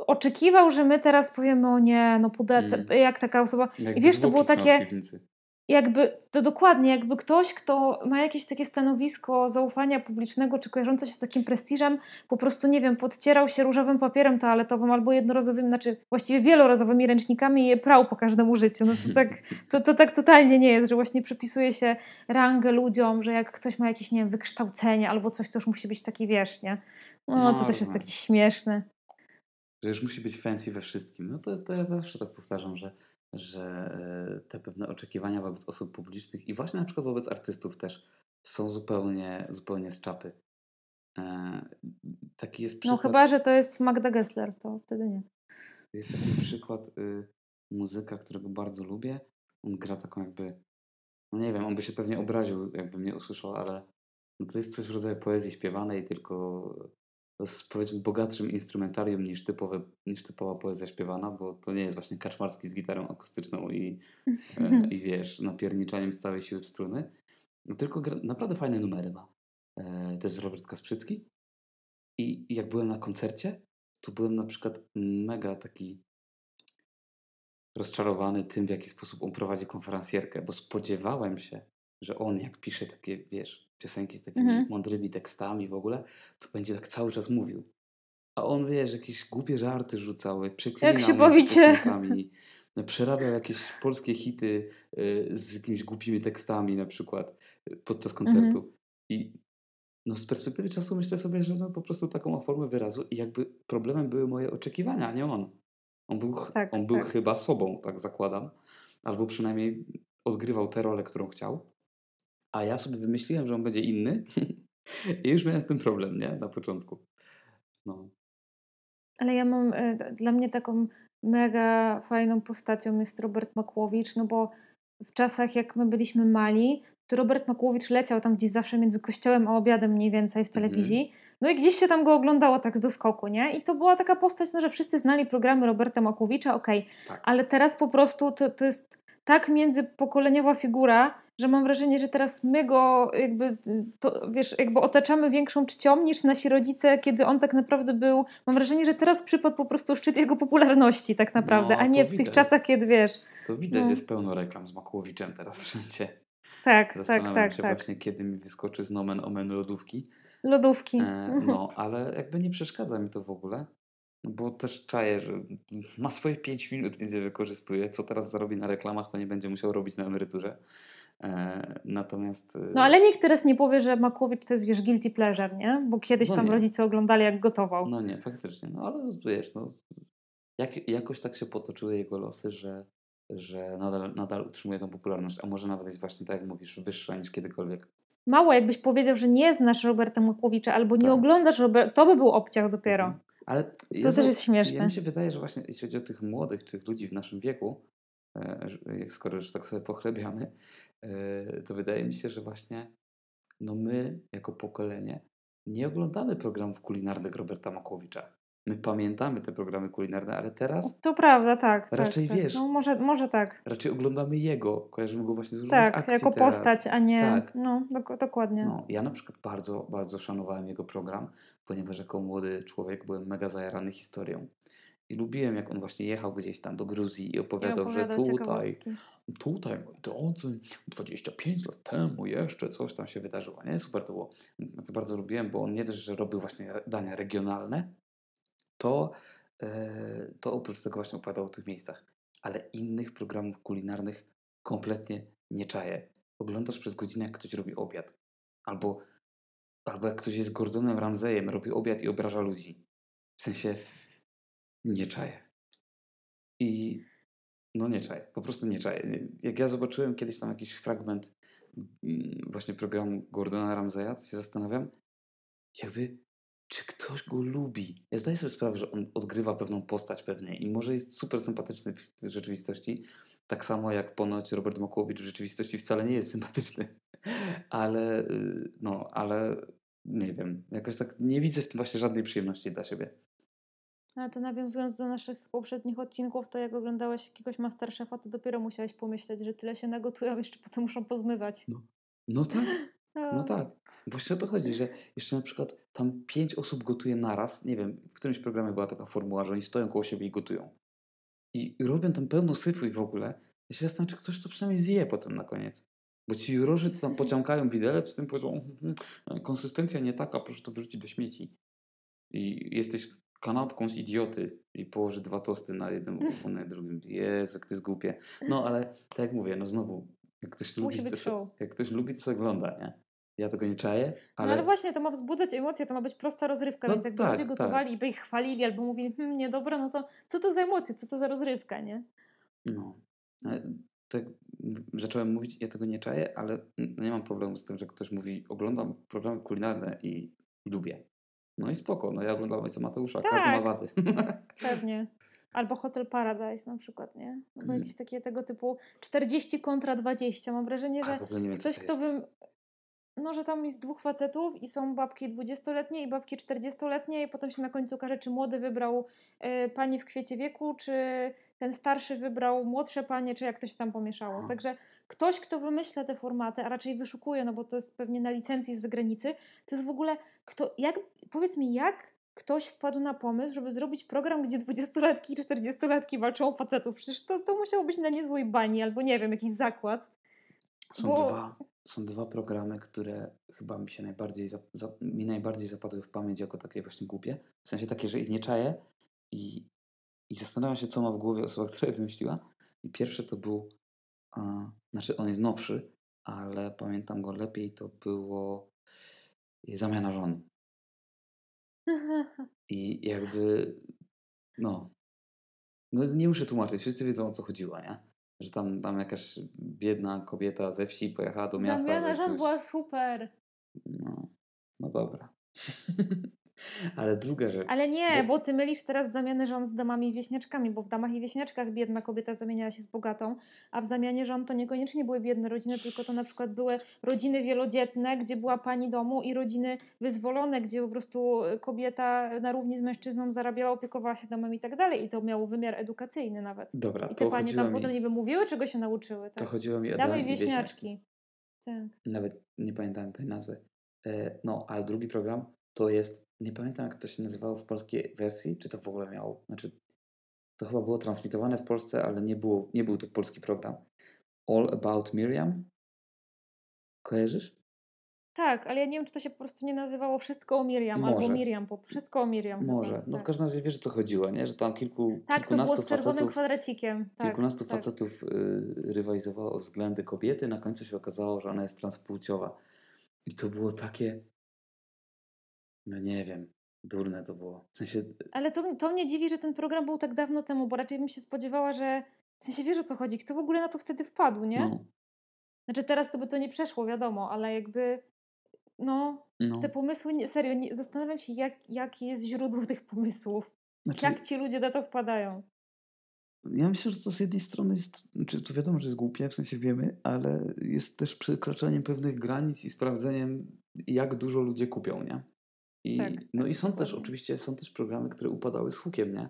oczekiwał, że my teraz powiemy o nie, no pudelka, mm. jak taka osoba. Jak I wiesz, to było takie... jakby, to dokładnie, jakby ktoś, kto ma jakieś takie stanowisko zaufania publicznego, czy kojarzące się z takim prestiżem, po prostu, nie wiem, podcierał się różowym papierem toaletowym albo jednorazowym, znaczy właściwie wielorazowymi ręcznikami i je prał po każdym użyciu. No to tak, to, to tak totalnie nie jest, że właśnie przypisuje się rangę ludziom, że jak ktoś ma jakieś, nie wiem, wykształcenie albo coś, to już musi być taki, wiesz, nie? No, no to też jest taki śmieszne. Że już musi być fancy we wszystkim. No to, to ja zawsze tak powtarzam, że że e, te pewne oczekiwania wobec osób publicznych i właśnie na przykład wobec artystów też są zupełnie, zupełnie z czapy. E, taki jest no przykład. No chyba, że to jest Magda Gessler, to wtedy nie. Jest taki przykład y, muzyka, którego bardzo lubię. On gra taką jakby, no nie wiem, on by się pewnie obraził, jakby mnie usłyszał, ale no to jest coś w rodzaju poezji śpiewanej, tylko z powiedzmy bogatszym instrumentarium niż, typowe, niż typowa poezja śpiewana, bo to nie jest właśnie kaczmarski z gitarą akustyczną i, e, i wiesz, napierniczaniem z całej siły w struny, no, tylko gra, naprawdę fajne numery ma. E, to jest Robert Kasprzycki i, i jak byłem na koncercie, to byłem na przykład mega taki rozczarowany tym, w jaki sposób on prowadzi konferencjerkę, bo spodziewałem się, że on jak pisze takie, wiesz, piosenki z takimi mhm. mądrymi tekstami w ogóle, to będzie tak cały czas mówił. A on, wiesz, jakieś głupie żarty rzucał, przeklinał jak się bawicie. No, przerabiał jakieś polskie hity y, z jakimiś głupimi tekstami na przykład y, podczas koncertu. Mhm. I no z perspektywy czasu myślę sobie, że no po prostu taką ma formę wyrazu i jakby problemem były moje oczekiwania, a nie on. On był, tak, on był tak. chyba sobą, tak zakładam. Albo przynajmniej odgrywał tę rolę, którą chciał. A ja sobie wymyśliłem, że on będzie inny i już miałem z tym problem, nie? Na początku. No. Ale ja mam, e, dla mnie taką mega fajną postacią jest Robert Makłowicz, no bo w czasach jak my byliśmy mali, to Robert Makłowicz leciał tam gdzieś zawsze między kościołem a obiadem mniej więcej w mhm. telewizji. No i gdzieś się tam go oglądało tak z doskoku, nie? I to była taka postać, no, że wszyscy znali programy Roberta Makłowicza, okej, okay. tak. ale teraz po prostu to, to jest tak międzypokoleniowa figura, że mam wrażenie, że teraz my go jakby, to, wiesz, jakby otaczamy większą czcią niż nasi rodzice, kiedy on tak naprawdę był. Mam wrażenie, że teraz przypadł po prostu szczyt jego popularności tak naprawdę, no, a nie w tych czasach, kiedy wiesz. To widać, no. jest pełno reklam z Makłowiczem teraz wszędzie. Tak, tak, tak. się tak. właśnie, kiedy mi wyskoczy z nomen omen lodówki. Lodówki. E, no, ale jakby nie przeszkadza mi to w ogóle. Bo też czaję, że ma swoje 5 minut, więc je wykorzystuje. Co teraz zarobi na reklamach, to nie będzie musiał robić na emeryturze. E, natomiast. E, no ale nikt teraz nie powie, że Makłowicz to jest wiesz, guilty pleasure, nie? Bo kiedyś no tam nie. rodzice oglądali, jak gotował. No nie, faktycznie. No ale wiesz, no, jak, jakoś tak się potoczyły jego losy, że, że nadal, nadal utrzymuje tą popularność, a może nawet jest właśnie tak, jak mówisz, wyższa niż kiedykolwiek. Mało, jakbyś powiedział, że nie znasz Roberta Makłowicza albo nie tak. oglądasz Roberta, to by był obciach dopiero. Mhm. Ale to ja też jest śmieszne. Ja mi się wydaje, że właśnie jeśli chodzi o tych młodych, tych ludzi w naszym wieku, e, skoro już tak sobie pochlebiamy, e, to wydaje mi się, że właśnie no my, jako pokolenie, nie oglądamy programów kulinarnych Roberta Makłowicza. My pamiętamy te programy kulinarne, ale teraz. To prawda, tak. tak raczej tak, wiesz. No może, może tak. Raczej oglądamy jego, kojarzymy go właśnie z różnych tak, akcji. Tak, jako teraz. postać, a nie. Tak. No, dok dokładnie. No, ja na przykład bardzo, bardzo szanowałem jego program, ponieważ jako młody człowiek byłem mega zajarany historią. I lubiłem, jak on właśnie jechał gdzieś tam do Gruzji i opowiadał, że tutaj, tutaj, moi drodzy, 25 lat temu jeszcze coś tam się wydarzyło. Nie? Super to było. To bardzo lubiłem, bo on nie też, że robił właśnie dania regionalne, to, e, to oprócz tego właśnie opowiadał o tych miejscach. Ale innych programów kulinarnych kompletnie nie czaję. Oglądasz przez godzinę, jak ktoś robi obiad. Albo, albo jak ktoś jest Gordonem Ramsejem, robi obiad i obraża ludzi. W sensie nie czaję. I no nie czaję, po prostu nie czaję. Jak ja zobaczyłem kiedyś tam jakiś fragment mm, właśnie programu Gordona Ramseya, to się zastanawiam, jakby czy ktoś go lubi. Ja zdaję sobie sprawę, że on odgrywa pewną postać pewnie i może jest super sympatyczny w rzeczywistości, tak samo jak ponoć Robert Makłowicz w rzeczywistości wcale nie jest sympatyczny. Ale y, no, ale nie wiem, jakoś tak nie widzę w tym właśnie żadnej przyjemności dla siebie. Ale to nawiązując do naszych poprzednich odcinków, to jak oglądałeś jakiegoś Masterchefa, to dopiero musiałeś pomyśleć, że tyle się nagotują, jeszcze potem muszą pozmywać. No, no tak. No tak. Właśnie o to chodzi, że jeszcze na przykład tam pięć osób gotuje naraz. Nie wiem, w którymś programie była taka formuła, że oni stoją koło siebie i gotują. I robią tam pełno syfu i w ogóle. Ja się zastanawiam, czy ktoś to przynajmniej zje potem na koniec. Bo ci jurorzy to tam pociągają widelec, w tym powiedzą, "Mhm, mhm, konsystencja nie taka, proszę to wyrzucić do śmieci. I jesteś kanapką z idioty i położy dwa tosty na jednym, na drugim. Jezu, jak to jest głupie. No ale tak jak mówię, no znowu, jak ktoś lubi, Musi to, jak ktoś lubi, to sobie ogląda, nie? Ja tego nie czaję, Ale... ale... No ale właśnie to ma wzbudzać emocje, to ma być prosta rozrywka, No więc jakby tak, ludzie tak. gotowali i by ich chwalili albo mówili, hm, niedobre, no to co to za emocje, co to za rozrywka, nie? No. Ale Tak zacząłem mówić, ja tego nie czaję, ale n- nie mam problemu z tym, że ktoś mówi, oglądam programy kulinarne i, i lubię. No i spoko, no ja oglądam Ojca Mateusza, każdy ma Tak. wady. Pewnie. Albo Hotel Paradise na przykład, nie? Albo Mm. jakieś takie tego typu 40 kontra 20. Mam wrażenie, że ktoś, to kto jest. No, że tam jest dwóch facetów i są babki 20-letnie i babki 40-letnie i potem się na końcu okaże, czy młody wybrał e, panie w kwiecie wieku, czy ten starszy wybrał młodsze panie, czy jak to się tam pomieszało. Aha. Także ktoś, kto wymyśla te formaty, a raczej wyszukuje, no bo to jest pewnie na licencji z zagranicy, to jest w ogóle, kto, jak, powiedz mi, jak ktoś wpadł na pomysł, żeby zrobić program, gdzie 20-latki i 40-latki walczą o facetów. Przecież to, to musiało być na niezłej bani, albo nie wiem, jakiś zakład. Są, bo- dwa, są dwa programy, które chyba mi się najbardziej, zap, za, mi najbardziej zapadły w pamięć jako takie właśnie głupie. W sensie takie, że ich nie czaję i, i zastanawiam się, co ma w głowie osoba, która je wymyśliła. I pierwszy to był, a, znaczy on jest nowszy, ale pamiętam go lepiej, to było Zamiana żon. I jakby, no, no nie muszę tłumaczyć, wszyscy wiedzą o co chodziło, nie? Że tam, tam jakaś biedna kobieta ze wsi pojechała do miasta. Zamiana jakiegoś- była super. No, no dobra. Ale druga rzecz. Ale nie, Bo- bo ty mylisz teraz zamianę żon z damami i wieśniaczkami, bo w damach i wieśniaczkach biedna kobieta zamieniała się z bogatą, a w zamianie żon to niekoniecznie były biedne rodziny, tylko to na przykład były rodziny wielodzietne, gdzie była pani domu i rodziny wyzwolone, gdzie po prostu kobieta na równi z mężczyzną zarabiała, opiekowała się domem i tak dalej. I to miało wymiar edukacyjny nawet. Dobra, I to te panie chodziło tam mi, potem niby mówiły, czego się nauczyły. to Tak? chodziło mi o Damy i wieśniaczki. Tak. Nawet nie pamiętam tej nazwy. E, no, ale drugi program to jest, nie pamiętam jak to się nazywało w polskiej wersji, czy to w ogóle miało, znaczy to chyba było transmitowane w Polsce, ale nie, było, nie był to polski program. All About Miriam? Kojarzysz? Tak, ale ja nie wiem, czy to się po prostu nie nazywało Wszystko o Miriam, albo Może. Miriam, po Wszystko o Miriam. chyba, Może. No w tak. każdym razie wiesz co chodziło, nie? Że tam kilku, Tak, to było kilkunastu z czerwonym facetów, kwadracikiem. Tak, kilkunastu tak. facetów y, rywalizowało o względy kobiety, na końcu się okazało, że ona jest transpłciowa. I to było takie, no nie wiem, durne to było. W sensie, Ale to, to mnie dziwi, że ten program był tak dawno temu, bo raczej bym się spodziewała, że w sensie wiesz o co chodzi, kto w ogóle na to wtedy wpadł, nie? no, Znaczy teraz to by to nie przeszło, wiadomo, ale jakby no, no. te pomysły, serio, nie, zastanawiam się, jak, jakie jest źródło tych pomysłów. Znaczy, Jak ci ludzie na to wpadają? Ja myślę, że to z jednej strony jest, znaczy to wiadomo, że jest głupie, w sensie wiemy, ale jest też przekraczaniem pewnych granic i sprawdzeniem, jak dużo ludzie kupią, nie? I, Tak, no tak, i są też, oczywiście, są też programy, które upadały z hukiem, nie?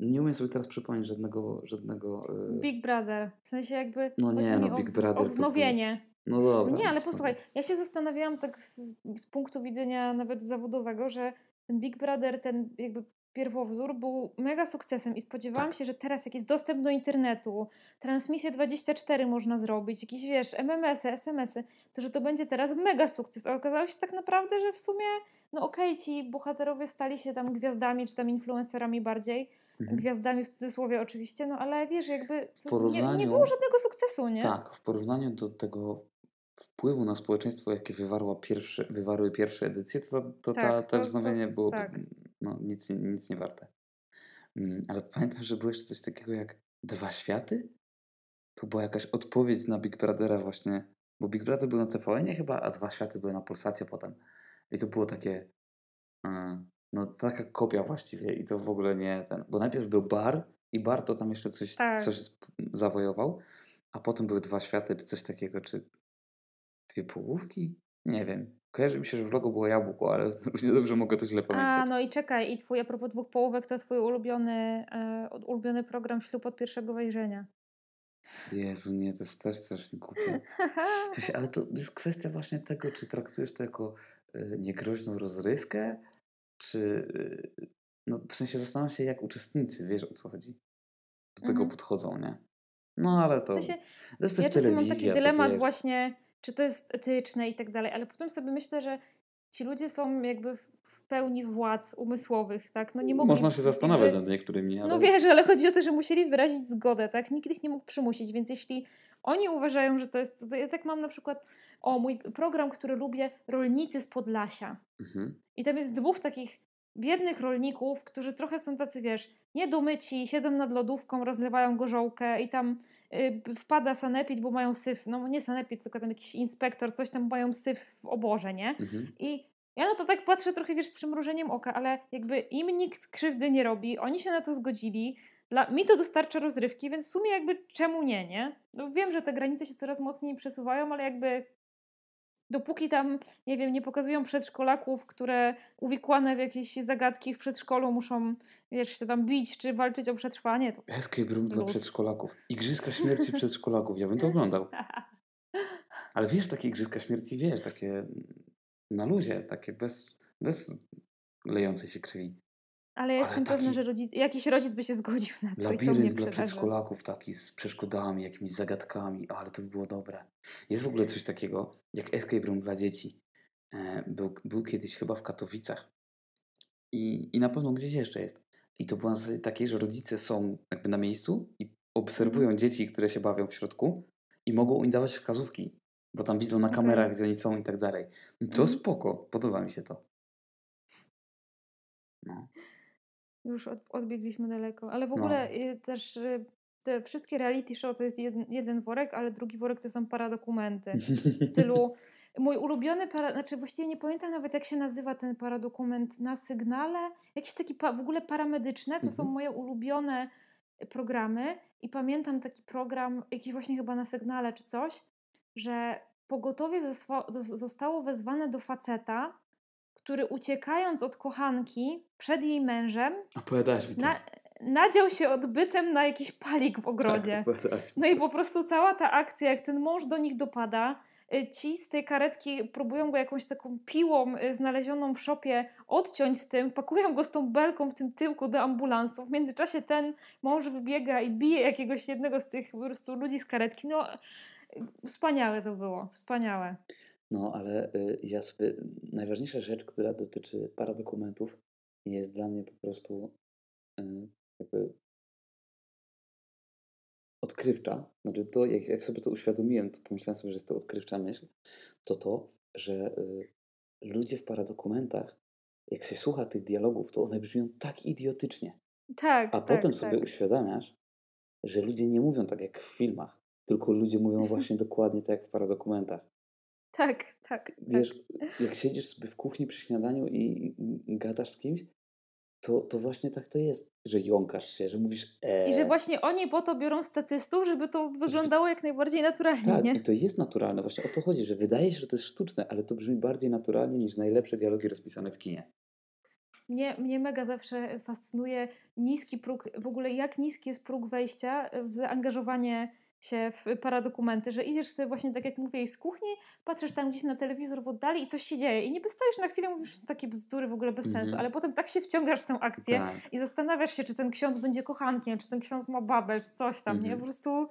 Nie umiem sobie teraz przypomnieć żadnego, żadnego... e, Big Brother, w sensie jakby No nie, no, o, Big Brother o był- wznowienie. No dobra. No nie, ale posłuchaj, ja się zastanawiałam tak z, z punktu widzenia nawet zawodowego, że ten Big Brother, ten jakby pierwowzór był mega sukcesem i spodziewałam Tak. się, że teraz jak jest dostęp do internetu, transmisję 24 można zrobić, jakieś wiesz, MMS-y, SMS-y, to że to będzie teraz mega sukces. A okazało się tak naprawdę, że w sumie, no okej, ci bohaterowie stali się tam gwiazdami, czy tam influencerami bardziej, Mhm. gwiazdami w cudzysłowie oczywiście, no ale wiesz, jakby nie, porównaniu- nie było żadnego sukcesu, nie? Tak, w porównaniu do tego wpływu na społeczeństwo, jakie wywarła pierwsze, wywarły pierwsze edycje, to, to, ta, Tak, to, to- to- wznowienie było tak. no, nic, nic nie warte. Mm, Ale pamiętam, że było jeszcze coś takiego jak Dwa Światy? To była jakaś odpowiedź na Big Brothera właśnie, bo Big Brother był na tvn chyba, a Dwa Światy były na Polsacie potem. I to było takie, e, no taka kopia właściwie i to w ogóle nie ten, bo najpierw był bar i bar to tam jeszcze coś, Tak. coś zawojował, a potem były Dwa Światy czy coś takiego, czy dwie połówki? Nie wiem. Kojarzy mi się, że w logo było jabłko, ale równie dobrze mogę to źle A, pamiętać. no i czekaj, i twój, a propos dwóch połówek, to twój ulubiony, od- ulubiony program Ślub od pierwszego wejrzenia. Jezu, nie, to jest też strasznie głupie. Ale to jest kwestia właśnie tego, czy traktujesz to jako niegroźną rozrywkę, czy... y, no w sensie zastanawiam się, jak uczestnicy, wiesz o co chodzi, do tego Mhm. podchodzą, nie? No ale to, W sensie, to jest ja czasem mam taki dylemat właśnie, czy to jest etyczne i tak dalej, ale potem sobie myślę, że ci ludzie są jakby w pełni władz umysłowych, tak? No nie mogą Można się zastanawiać nad niektórymi, ale... No wiesz, ale chodzi o to, że musieli wyrazić zgodę, tak? Nikt ich nie mógł przymusić, więc jeśli oni uważają, że to jest, to ja tak mam na przykład, o mój program, który lubię, Rolnicy z Podlasia. Mhm. I tam jest dwóch takich biednych rolników, którzy trochę są tacy, wiesz, niedomyci, siedzą nad lodówką, rozlewają gorzołkę i tam y, wpada sanepid, bo mają syf, no nie sanepid, tylko tam jakiś inspektor, coś tam mają syf w oborze, nie? Mhm. I ja no to tak patrzę trochę, wiesz, z przymrużeniem oka, ale jakby im nikt krzywdy nie robi, oni się na to zgodzili, dla, mi to dostarcza rozrywki, więc w sumie jakby czemu nie, nie? No wiem, że te granice się coraz mocniej przesuwają, ale jakby dopóki tam, nie wiem, nie pokazują przedszkolaków, które uwikłane w jakieś zagadki w przedszkolu muszą, wiesz, się tam bić czy walczyć o przetrwanie, to Escape room dla przedszkolaków. Igrzyska śmierci przedszkolaków. Ja bym to oglądał. Ale wiesz, takie igrzyska śmierci, wiesz, takie na luzie, takie bez, bez lejącej się krwi. Ale ja jestem pewna, że rodzic, jakiś rodzic by się zgodził na to i to mnie Labirynt dla przeraża. przedszkolaków taki z przeszkodami, jakimiś zagadkami, ale to by było dobre. Jest w ogóle coś takiego jak escape room dla dzieci. E, Był, był kiedyś chyba w Katowicach i, i na pewno gdzieś jeszcze jest. I to było na zasadzie takiej, że rodzice są jakby na miejscu i obserwują dzieci, które się bawią w środku i mogą im dawać wskazówki, bo tam widzą na kamerach, gdzie oni są i tak dalej. I To Mhm. spoko, podoba mi się to. No. Już od, odbiegliśmy daleko. Ale w No. ogóle y, też y, te wszystkie reality show to jest jeden, jeden worek, ale drugi worek to są paradokumenty. W stylu mój ulubiony, para, znaczy właściwie nie pamiętam nawet jak się nazywa ten paradokument na sygnale. Jakiś taki pa, w ogóle paramedyczne, to są Mhm. moje ulubione programy. I pamiętam taki program, jakiś właśnie chyba na sygnale czy coś, że pogotowie zostało wezwane do faceta, który uciekając od kochanki przed jej mężem, Opowiadałaś mi to. na, nadział się odbytem na jakiś palik w ogrodzie. Tak, No i po prostu cała ta akcja, jak ten mąż do nich dopada, y, ci z tej karetki próbują go jakąś taką piłą y, znalezioną w szopie odciąć z tym, pakują go z tą belką w tym tyłku do ambulansu. W międzyczasie ten mąż wybiega i bije jakiegoś jednego z tych po prostu ludzi z karetki. No, wspaniałe to było, wspaniałe. No, ale y, ja sobie. Najważniejsza rzecz, która dotyczy paradokumentów, jest dla mnie po prostu y, jakby odkrywcza. Znaczy, to jak, jak sobie to uświadomiłem, to pomyślałem sobie, że jest to odkrywcza myśl. To to, że y, ludzie w paradokumentach, jak się słucha tych dialogów, to one brzmią tak idiotycznie. Tak, A tak, potem sobie tak. uświadamiasz, że ludzie nie mówią tak jak w filmach, tylko ludzie mówią właśnie dokładnie tak jak w paradokumentach. Tak, tak. Wiesz, jak siedzisz sobie w kuchni przy śniadaniu i, gadasz z kimś, to, to właśnie tak to jest, że jąkasz się, że mówisz e. I że właśnie oni po to biorą statystów, żeby to wyglądało jak najbardziej naturalnie, Tak, nie? i to jest naturalne. Właśnie o to chodzi, że wydaje się, że to jest sztuczne, ale to brzmi bardziej naturalnie niż najlepsze dialogi rozpisane w kinie. Mnie, mnie mega zawsze fascynuje niski próg, w ogóle jak niski jest próg wejścia w zaangażowanie się w paradokumenty, że idziesz sobie właśnie tak jak mówię z kuchni, patrzysz tam gdzieś na telewizor w oddali i coś się dzieje i niby stoisz na chwilę mówisz takie bzdury w ogóle bez sensu, Mhm. ale potem tak się wciągasz w tę akcję Tak. i zastanawiasz się, czy ten ksiądz będzie kochankiem, czy ten ksiądz ma babę, czy coś tam, nie? Mhm. Po prostu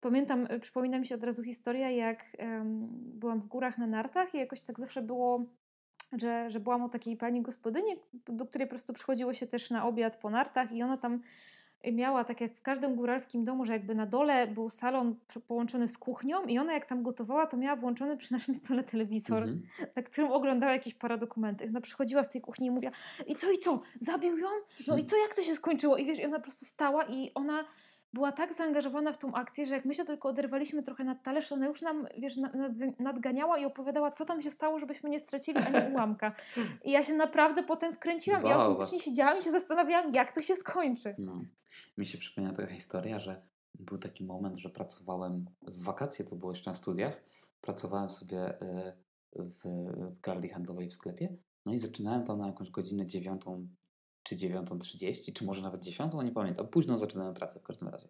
pamiętam, y, przypomina mi się od razu historia, jak em, byłam w górach na nartach i jakoś tak zawsze było, że, że byłam u takiej pani gospodyni, do której po prostu przychodziło się też na obiad po nartach i ona tam miała, tak jak w każdym góralskim domu, że jakby na dole był salon połączony z kuchnią i ona jak tam gotowała, to miała włączony przy naszym stole telewizor Mhm. na którym oglądała jakieś paradokumenty. Ona przychodziła z tej kuchni i mówiła, i co, i co, zabił ją? No i co, jak to się skończyło? I wiesz, i ona po prostu stała i ona była tak zaangażowana w tą akcję, że jak my się tylko oderwaliśmy trochę nad talerz, to ona już nam, wiesz, nad, nad- nadganiała i opowiadała, co tam się stało, żebyśmy nie stracili ani ułamka. I ja się naprawdę potem wkręciłam i Wow, autentycznie was- siedziałam i się zastanawiałam, jak to się skończy. No. Mi się przypomina taka historia, że był taki moment, że pracowałem w wakacje, to było jeszcze na studiach, pracowałem sobie y, w w galerii handlowej w sklepie, no i zaczynałem tam na jakąś godzinę dziewiątą czy 9.30, czy może nawet 10, nie pamiętam. Późno zaczynałem pracę w każdym razie.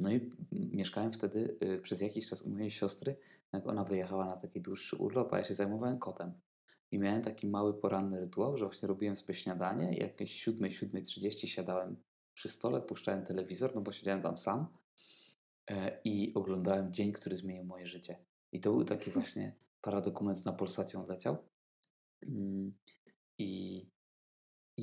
No i mieszkałem wtedy y, przez jakiś czas u mojej siostry, jak ona wyjechała na taki dłuższy urlop, a ja się zajmowałem kotem. I miałem taki mały poranny rytuał, że właśnie robiłem sobie śniadanie i jakieś 7, 7.30 siadałem przy stole, puszczałem telewizor, no bo siedziałem tam sam. e, i oglądałem Dzień, który zmienił moje życie. I to był taki właśnie paradokument na Polsacie on leciał. Mm, I,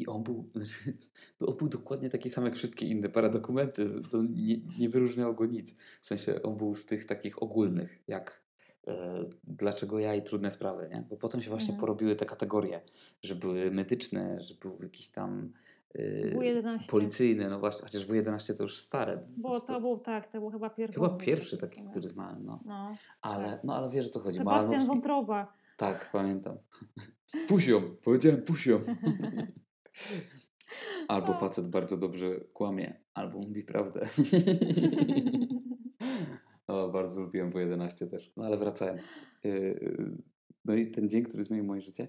i on był, on był dokładnie taki sam jak wszystkie inne paradokumenty. To nie, nie wyróżniało go nic. W sensie on był z tych takich ogólnych, jak e, dlaczego ja i trudne sprawy, nie? Bo potem się właśnie Mhm. porobiły te kategorie, że były medyczne, że były jakieś tam e, W11. policyjne, no właśnie, chociaż W11 to już stare. Bo to był, tak, to był chyba pierwszy. Chyba pierwszy taki, który znałem, no. No. Ale, no ale wiesz o co chodzi. Sebastian Malanowski- Wątroba. Tak, pamiętam. Pusią, powiedziałem pusią. Albo facet bardzo dobrze kłamie, albo mówi prawdę. o, bardzo lubiłem po 11 też. No ale wracając. Yy, No i ten dzień, który zmienił moje życie,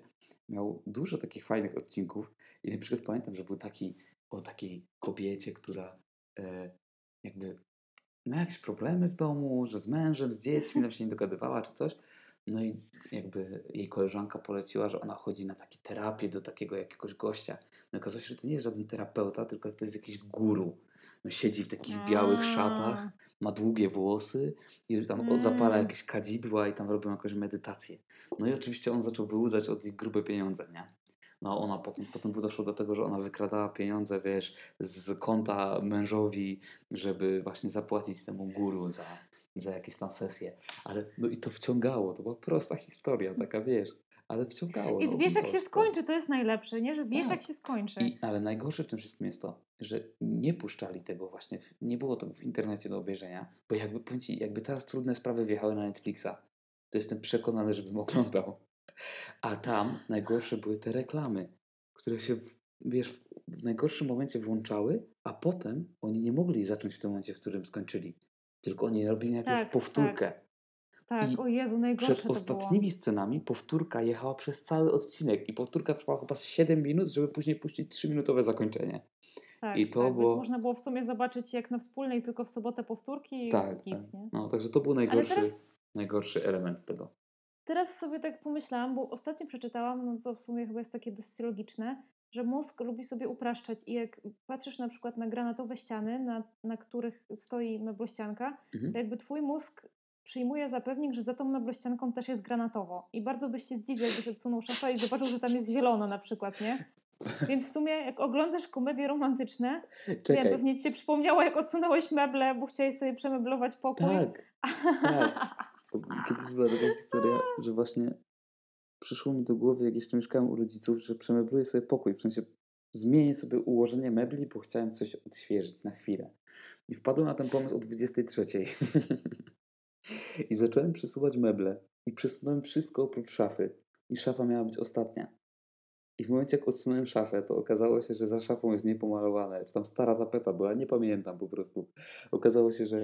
miał dużo takich fajnych odcinków. I na przykład pamiętam, że był taki o takiej kobiecie, która e, jakby miała jakieś problemy w domu, że z mężem, z dziećmi, nam się nie dogadywała czy coś. No i jakby jej koleżanka poleciła, że ona chodzi na takie terapię do takiego jakiegoś gościa. No okazało się, że to nie jest żaden terapeuta, tylko to jest jakiś guru. No siedzi w takich białych szatach, ma długie włosy i tam zapala Mm. jakieś kadzidła i tam robią jakąś medytację. No i oczywiście on zaczął wyłudzać od nich grube pieniądze, nie? No ona potem, potem doszło do tego, że ona wykradała pieniądze, wiesz, z konta mężowi, żeby właśnie zapłacić temu guru za, za jakieś tam sesje. Ale no i to wciągało, to była prosta historia, taka wiesz, ale wciągało. I no, wiesz, jak się skończy, to jest najlepsze, nie? Że wiesz, Tak. jak się skończy. I, ale najgorsze w tym wszystkim jest to, że nie puszczali tego właśnie, nie było to w internecie do obejrzenia, bo jakby, powiem ci, jakby teraz trudne sprawy wjechały na Netflixa, to jestem przekonany, żebym oglądał. A tam najgorsze były te reklamy, które się, w, wiesz, w najgorszym momencie włączały, a potem oni nie mogli zacząć w tym momencie, w którym skończyli. Tylko oni robili najpierw Tak, powtórkę. tak, i o Jezu, najgorsze Przed ostatnimi scenami powtórka jechała przez cały odcinek i powtórka trwała chyba z 7 minut, żeby później puścić 3-minutowe zakończenie. było. Tak, i to tak, było- Więc można było w sumie zobaczyć jak na wspólnej, tylko w sobotę powtórki i Tak, git, tak. nie? No, także to był najgorszy, teraz- najgorszy element tego. Teraz sobie tak pomyślałam, bo ostatnio przeczytałam, no co w sumie chyba jest takie dosyć logiczne, że mózg lubi sobie upraszczać i jak patrzysz na przykład na granatowe ściany, na, na których stoi meblościanka, Mhm. to jakby twój mózg przyjmuje za pewnik, że za tą meblościanką też jest granatowo. I bardzo byś się zdziwił, jakbyś odsunął szafę i zobaczył, że tam jest zielono na przykład, nie? Więc w sumie jak oglądasz komedie romantyczne, to ja pewnie ci się przypomniało, jak odsunąłeś meble, bo chciałeś sobie przemeblować pokój. tak, tak. Kiedyś była taka historia, że właśnie przyszło mi do głowy, jak jeszcze mieszkałem u rodziców, że przemebluję sobie pokój, w sensie zmienię sobie ułożenie mebli, bo chciałem coś odświeżyć na chwilę. I wpadłem na ten pomysł o 23. I zacząłem przesuwać meble. I przesunąłem wszystko oprócz szafy. I szafa miała być ostatnia. I w momencie, jak odsunąłem szafę, to okazało się, że za szafą jest niepomalowane. Tam stara tapeta była, nie pamiętam po prostu. Okazało się, że,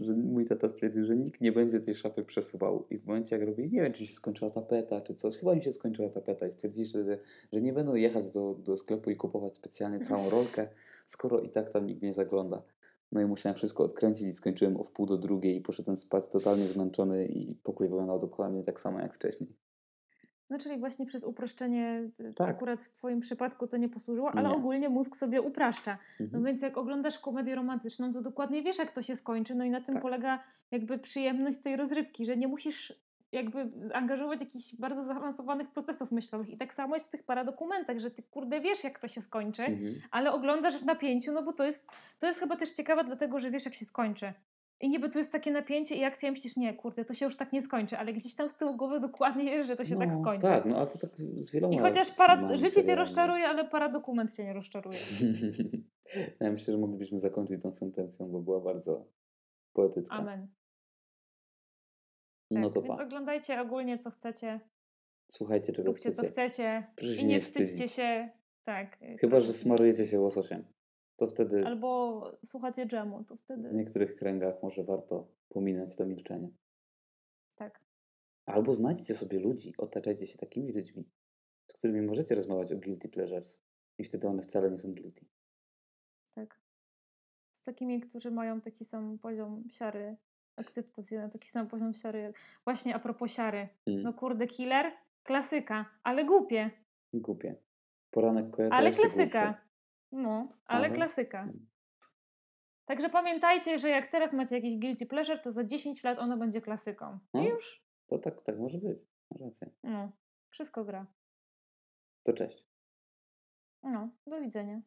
że mój tata stwierdził, że nikt nie będzie tej szafy przesuwał. I w momencie, jak robię, nie wiem, czy się skończyła tapeta, czy coś. Chyba mi się skończyła tapeta i stwierdzili, że, że nie będą jechać do, do sklepu i kupować specjalnie całą rolkę, skoro i tak tam nikt nie zagląda. No i musiałem wszystko odkręcić i skończyłem o wpół do drugiej i poszedłem spać totalnie zmęczony i pokój wyglądał dokładnie tak samo jak wcześniej. No czyli właśnie przez uproszczenie, y, Tak. akurat w Twoim przypadku to nie posłużyło, ale Nie. ogólnie mózg sobie upraszcza. No Mhm. więc jak oglądasz komedię romantyczną, to dokładnie wiesz, jak to się skończy. No i na tym Tak. polega jakby przyjemność tej rozrywki, że nie musisz jakby zaangażować jakichś bardzo zaawansowanych procesów myślowych. I tak samo jest w tych paradokumentach, że ty kurde wiesz, jak to się skończy, Mhm. ale oglądasz w napięciu, no bo to jest, to jest chyba też ciekawe, dlatego że wiesz, jak się skończy. I niby tu jest takie napięcie i akcja, i myślisz, nie, kurde, to się już tak nie skończy, ale gdzieś tam z tyłu głowy dokładnie wiesz, że to się tak No, skończy. Tak, no ale to tak z wieloma I chociaż para, życie cię rozczaruje, ale paradokument cię nie rozczaruje. jest. Ja myślę, że moglibyśmy zakończyć tą sentencją, bo była bardzo poetycka. Amen. Tak, No to więc pa. oglądajcie ogólnie co chcecie, Słuchajcie, czego róbcie co chcecie. chcecie Proszę i nie wstydźcie się. Tak. y, Chyba, że smarujecie się łososiem. To wtedy Albo słuchacie dżemu, to w wtedy niektórych kręgach może warto pominąć to milczenie. tak. Albo znajdźcie sobie ludzi, otaczajcie się takimi ludźmi, z którymi możecie rozmawiać o guilty pleasures. I wtedy one wcale nie są guilty. Tak. Z takimi, którzy mają taki sam poziom siary, akceptacji na taki sam poziom siary. Właśnie a propos siary. Mm. No kurde, killer, klasyka, ale głupie, Głupie. Poranek kojota ale klasyka. głupszy. No, ale Ale- klasyka. Także pamiętajcie, że jak teraz macie jakiś guilty pleasure, to za 10 lat ono będzie klasyką. No. I już. To tak, tak może być. Masz rację. No, wszystko gra. To cześć. No, do widzenia.